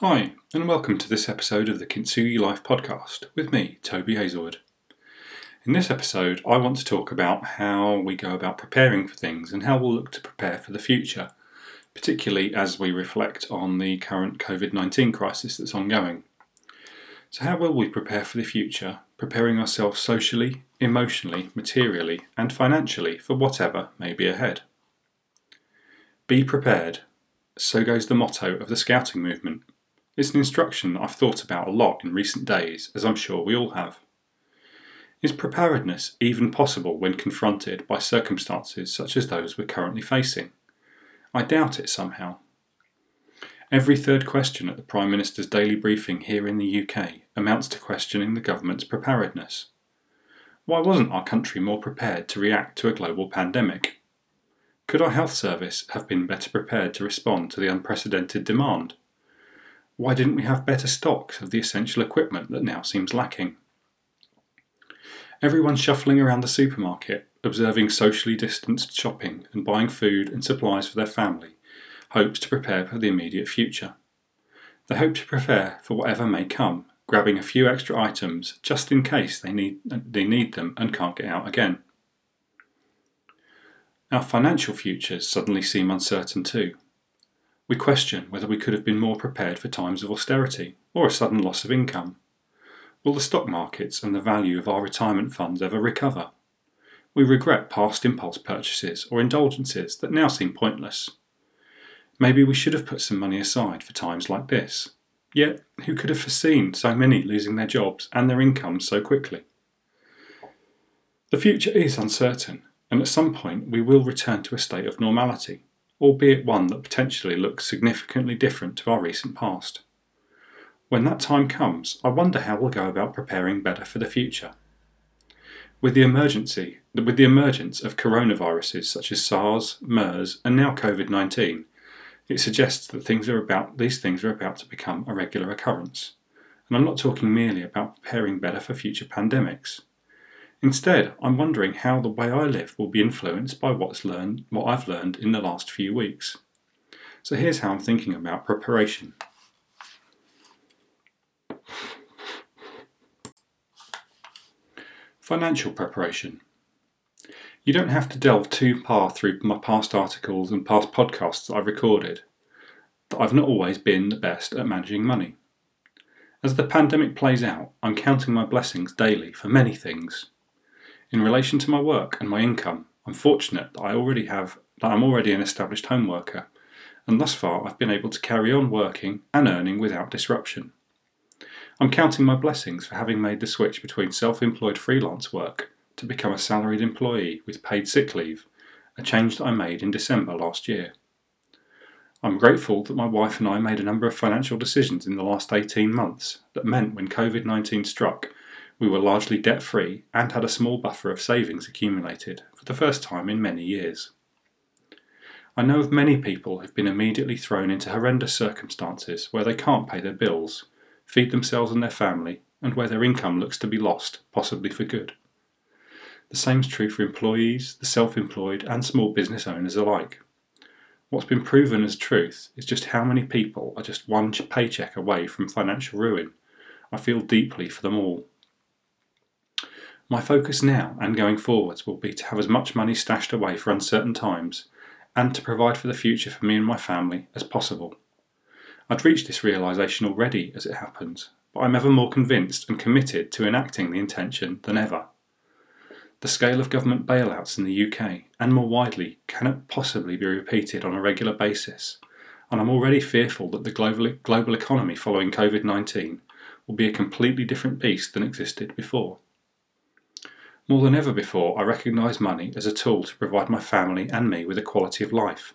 Hi, and welcome to this episode of the Kintsugi Life podcast with me, Toby Hazelwood. In this episode, I want to talk about how we go about preparing for things and how we'll look to prepare for the future, particularly as we reflect on the current COVID 19 crisis that's ongoing. So, how will we prepare for the future, preparing ourselves socially, emotionally, materially, and financially for whatever may be ahead? Be prepared. So goes the motto of the Scouting movement. It's an instruction that I've thought about a lot in recent days, as I'm sure we all have. Is preparedness even possible when confronted by circumstances such as those we're currently facing? I doubt it somehow. Every third question at the Prime Minister's daily briefing here in the UK amounts to questioning the government's preparedness. Why wasn't our country more prepared to react to a global pandemic? Could our health service have been better prepared to respond to the unprecedented demand? Why didn't we have better stocks of the essential equipment that now seems lacking? Everyone shuffling around the supermarket, observing socially distanced shopping and buying food and supplies for their family, hopes to prepare for the immediate future. They hope to prepare for whatever may come, grabbing a few extra items just in case they need, they need them and can't get out again. Our financial futures suddenly seem uncertain too. We question whether we could have been more prepared for times of austerity or a sudden loss of income. Will the stock markets and the value of our retirement funds ever recover? We regret past impulse purchases or indulgences that now seem pointless. Maybe we should have put some money aside for times like this. Yet, who could have foreseen so many losing their jobs and their incomes so quickly? The future is uncertain, and at some point we will return to a state of normality albeit one that potentially looks significantly different to our recent past. When that time comes, I wonder how we'll go about preparing better for the future. With the emergency, with the emergence of coronaviruses such as SARS, MERS, and now COVID-19, it suggests that things are about these things are about to become a regular occurrence. And I'm not talking merely about preparing better for future pandemics. Instead, I'm wondering how the way I live will be influenced by what's learned, what I've learned in the last few weeks. So here's how I'm thinking about preparation. Financial preparation. You don't have to delve too far through my past articles and past podcasts that I've recorded that I've not always been the best at managing money. As the pandemic plays out, I'm counting my blessings daily for many things. In relation to my work and my income, I'm fortunate that I already have that I'm already an established home worker, and thus far I've been able to carry on working and earning without disruption. I'm counting my blessings for having made the switch between self-employed freelance work to become a salaried employee with paid sick leave, a change that I made in December last year. I'm grateful that my wife and I made a number of financial decisions in the last 18 months that meant when COVID 19 struck, we were largely debt free and had a small buffer of savings accumulated for the first time in many years. I know of many people who've been immediately thrown into horrendous circumstances where they can't pay their bills, feed themselves and their family, and where their income looks to be lost, possibly for good. The same is true for employees, the self employed, and small business owners alike. What's been proven as truth is just how many people are just one paycheck away from financial ruin. I feel deeply for them all. My focus now and going forwards will be to have as much money stashed away for uncertain times and to provide for the future for me and my family as possible. I'd reached this realisation already as it happens, but I'm ever more convinced and committed to enacting the intention than ever. The scale of government bailouts in the UK and more widely cannot possibly be repeated on a regular basis, and I'm already fearful that the global, global economy following COVID 19 will be a completely different beast than existed before. More than ever before, I recognise money as a tool to provide my family and me with a quality of life,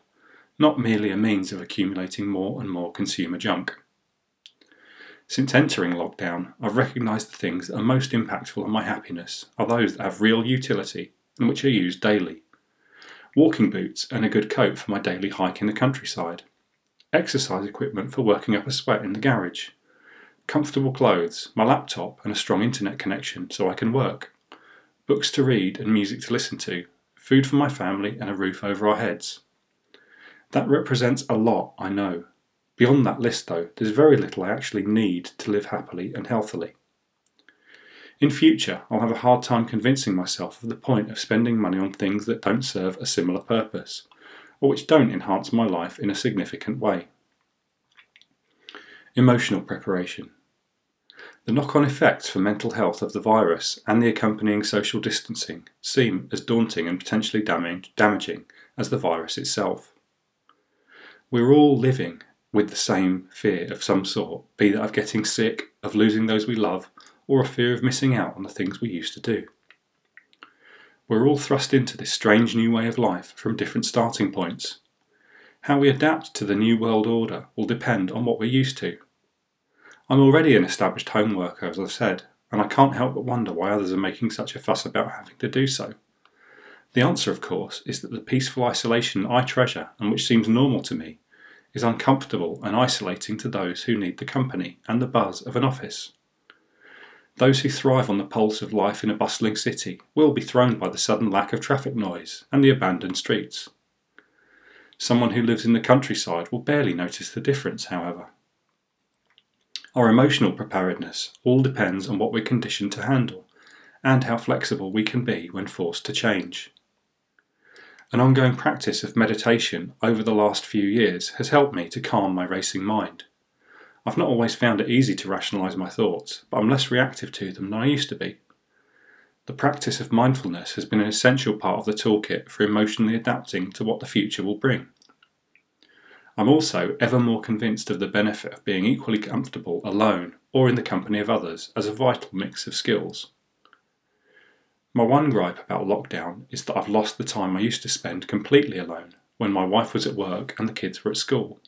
not merely a means of accumulating more and more consumer junk. Since entering lockdown, I've recognised the things that are most impactful on my happiness are those that have real utility and which are used daily. Walking boots and a good coat for my daily hike in the countryside. Exercise equipment for working up a sweat in the garage. Comfortable clothes, my laptop, and a strong internet connection so I can work. Books to read and music to listen to. Food for my family and a roof over our heads. That represents a lot, I know, Beyond that list, though, there's very little I actually need to live happily and healthily. In future, I'll have a hard time convincing myself of the point of spending money on things that don't serve a similar purpose, or which don't enhance my life in a significant way. Emotional preparation. The knock on effects for mental health of the virus and the accompanying social distancing seem as daunting and potentially damaging as the virus itself. We're all living with the same fear of some sort, be that of getting sick, of losing those we love, or a fear of missing out on the things we used to do. We're all thrust into this strange new way of life from different starting points. How we adapt to the new world order will depend on what we're used to. I'm already an established home worker, as I've said, and I can't help but wonder why others are making such a fuss about having to do so. The answer, of course, is that the peaceful isolation I treasure and which seems normal to me is uncomfortable and isolating to those who need the company and the buzz of an office. Those who thrive on the pulse of life in a bustling city will be thrown by the sudden lack of traffic noise and the abandoned streets. Someone who lives in the countryside will barely notice the difference, however. Our emotional preparedness all depends on what we're conditioned to handle and how flexible we can be when forced to change. An ongoing practice of meditation over the last few years has helped me to calm my racing mind. I've not always found it easy to rationalise my thoughts, but I'm less reactive to them than I used to be. The practice of mindfulness has been an essential part of the toolkit for emotionally adapting to what the future will bring. I'm also ever more convinced of the benefit of being equally comfortable alone or in the company of others as a vital mix of skills. My one gripe about lockdown is that I've lost the time I used to spend completely alone when my wife was at work and the kids were at school.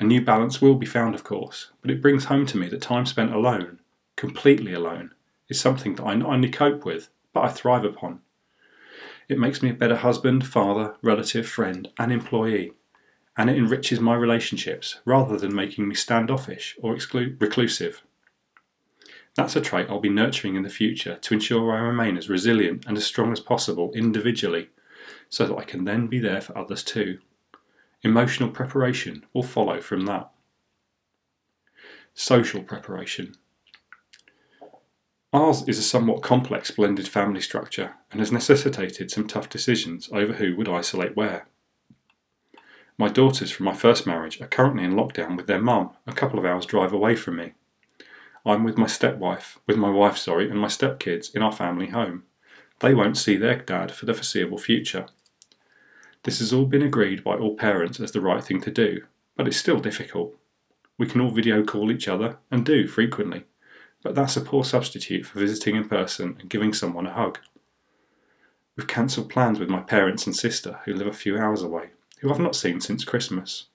A new balance will be found, of course, but it brings home to me that time spent alone, completely alone, is something that I not only cope with, but I thrive upon. It makes me a better husband, father, relative, friend, and employee, and it enriches my relationships rather than making me standoffish or exclu- reclusive. That's a trait I'll be nurturing in the future to ensure I remain as resilient and as strong as possible individually, so that I can then be there for others too. Emotional preparation will follow from that. Social preparation. Ours is a somewhat complex blended family structure and has necessitated some tough decisions over who would isolate where. My daughters from my first marriage are currently in lockdown with their mum, a couple of hours' drive away from me. I'm with my stepwife, with my wife, sorry, and my stepkids in our family home. They won't see their dad for the foreseeable future. This has all been agreed by all parents as the right thing to do, but it's still difficult. We can all video call each other, and do frequently, but that's a poor substitute for visiting in person and giving someone a hug. We've cancelled plans with my parents and sister, who live a few hours away, who I've not seen since Christmas.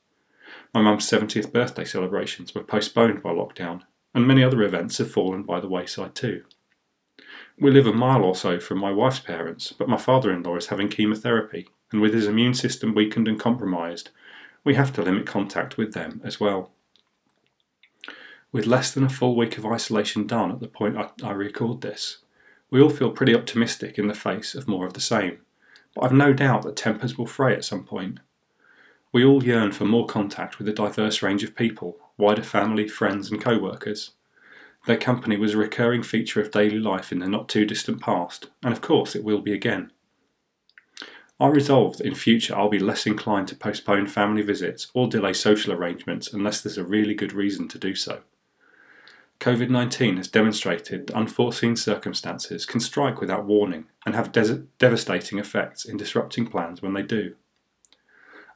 My mum's 70th birthday celebrations were postponed by lockdown, and many other events have fallen by the wayside too. We live a mile or so from my wife's parents, but my father in law is having chemotherapy, and with his immune system weakened and compromised, we have to limit contact with them as well. With less than a full week of isolation done at the point I, I record this, we all feel pretty optimistic in the face of more of the same, but I've no doubt that tempers will fray at some point. We all yearn for more contact with a diverse range of people wider family, friends, and co workers. Their company was a recurring feature of daily life in the not too distant past, and of course it will be again. I resolve that in future I'll be less inclined to postpone family visits or delay social arrangements unless there's a really good reason to do so. COVID 19 has demonstrated that unforeseen circumstances can strike without warning and have devastating effects in disrupting plans when they do.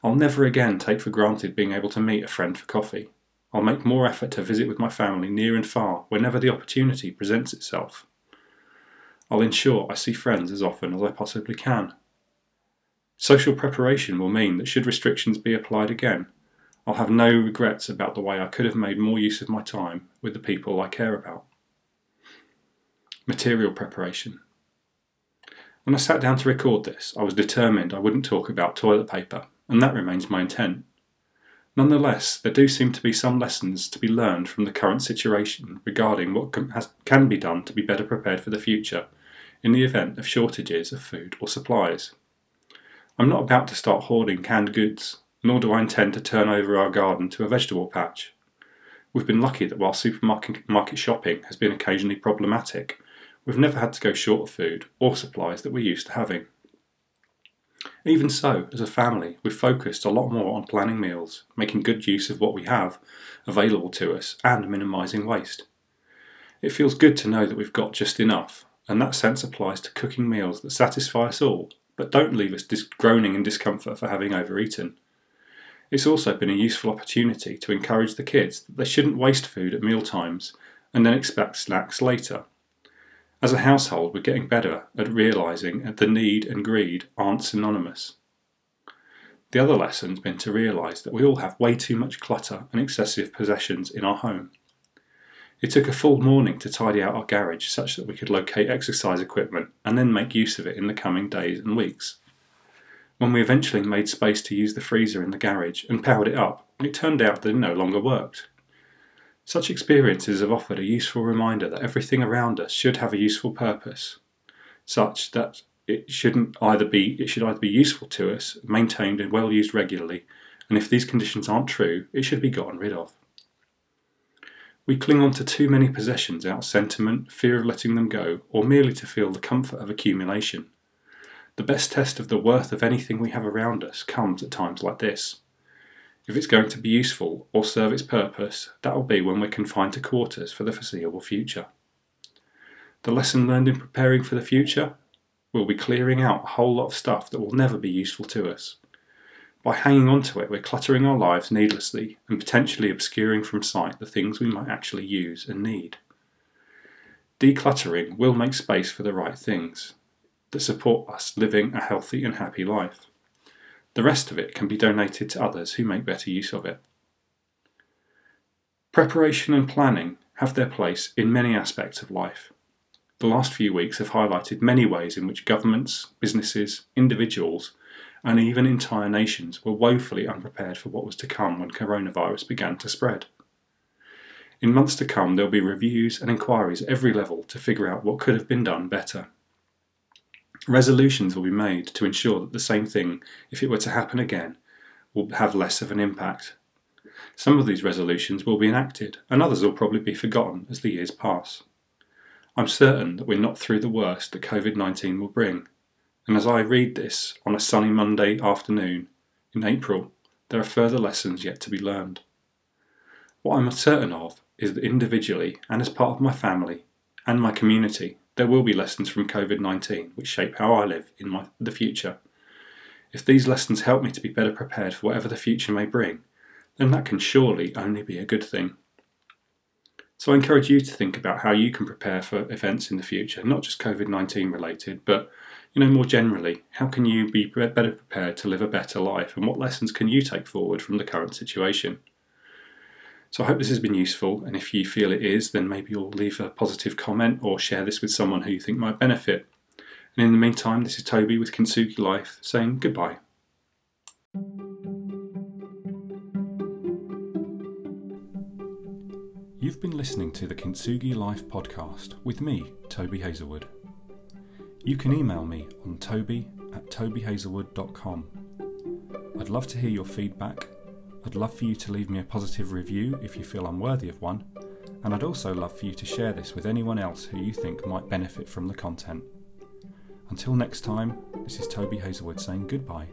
I'll never again take for granted being able to meet a friend for coffee, I'll make more effort to visit with my family near and far whenever the opportunity presents itself. I'll ensure I see friends as often as I possibly can. Social preparation will mean that should restrictions be applied again, I'll have no regrets about the way I could have made more use of my time with the people I care about. Material preparation. When I sat down to record this, I was determined I wouldn't talk about toilet paper, and that remains my intent. Nonetheless, there do seem to be some lessons to be learned from the current situation regarding what can, has, can be done to be better prepared for the future in the event of shortages of food or supplies. I'm not about to start hoarding canned goods, nor do I intend to turn over our garden to a vegetable patch. We've been lucky that while supermarket market shopping has been occasionally problematic, we've never had to go short of food or supplies that we're used to having. Even so, as a family, we've focused a lot more on planning meals, making good use of what we have available to us, and minimising waste. It feels good to know that we've got just enough, and that sense applies to cooking meals that satisfy us all, but don't leave us dis- groaning in discomfort for having overeaten. It's also been a useful opportunity to encourage the kids that they shouldn't waste food at meal times and then expect snacks later. As a household, we're getting better at realising that the need and greed aren't synonymous. The other lesson's been to realise that we all have way too much clutter and excessive possessions in our home. It took a full morning to tidy out our garage such that we could locate exercise equipment and then make use of it in the coming days and weeks. When we eventually made space to use the freezer in the garage and powered it up, it turned out that it no longer worked. Such experiences have offered a useful reminder that everything around us should have a useful purpose, such that it shouldn't either be it should either be useful to us, maintained and well used regularly, and if these conditions aren't true, it should be gotten rid of. We cling on to too many possessions out of sentiment, fear of letting them go, or merely to feel the comfort of accumulation. The best test of the worth of anything we have around us comes at times like this. If it's going to be useful or serve its purpose, that will be when we're confined to quarters for the foreseeable future. The lesson learned in preparing for the future? We'll be clearing out a whole lot of stuff that will never be useful to us. By hanging on to it, we're cluttering our lives needlessly and potentially obscuring from sight the things we might actually use and need. Decluttering will make space for the right things that support us living a healthy and happy life. The rest of it can be donated to others who make better use of it. Preparation and planning have their place in many aspects of life. The last few weeks have highlighted many ways in which governments, businesses, individuals, and even entire nations were woefully unprepared for what was to come when coronavirus began to spread. In months to come, there will be reviews and inquiries at every level to figure out what could have been done better. Resolutions will be made to ensure that the same thing, if it were to happen again, will have less of an impact. Some of these resolutions will be enacted, and others will probably be forgotten as the years pass. I'm certain that we're not through the worst that COVID 19 will bring, and as I read this on a sunny Monday afternoon in April, there are further lessons yet to be learned. What I'm certain of is that individually and as part of my family and my community, there will be lessons from COVID 19 which shape how I live in my, the future. If these lessons help me to be better prepared for whatever the future may bring, then that can surely only be a good thing. So I encourage you to think about how you can prepare for events in the future, not just COVID 19 related, but you know more generally, how can you be better prepared to live a better life and what lessons can you take forward from the current situation? So I hope this has been useful, and if you feel it is, then maybe you'll leave a positive comment or share this with someone who you think might benefit. And in the meantime, this is Toby with Kintsugi Life saying goodbye. You've been listening to the Kintsugi Life podcast with me, Toby Hazelwood. You can email me on toby at tobyhazelwood.com. I'd love to hear your feedback I'd love for you to leave me a positive review if you feel I'm worthy of one, and I'd also love for you to share this with anyone else who you think might benefit from the content. Until next time, this is Toby Hazelwood saying goodbye.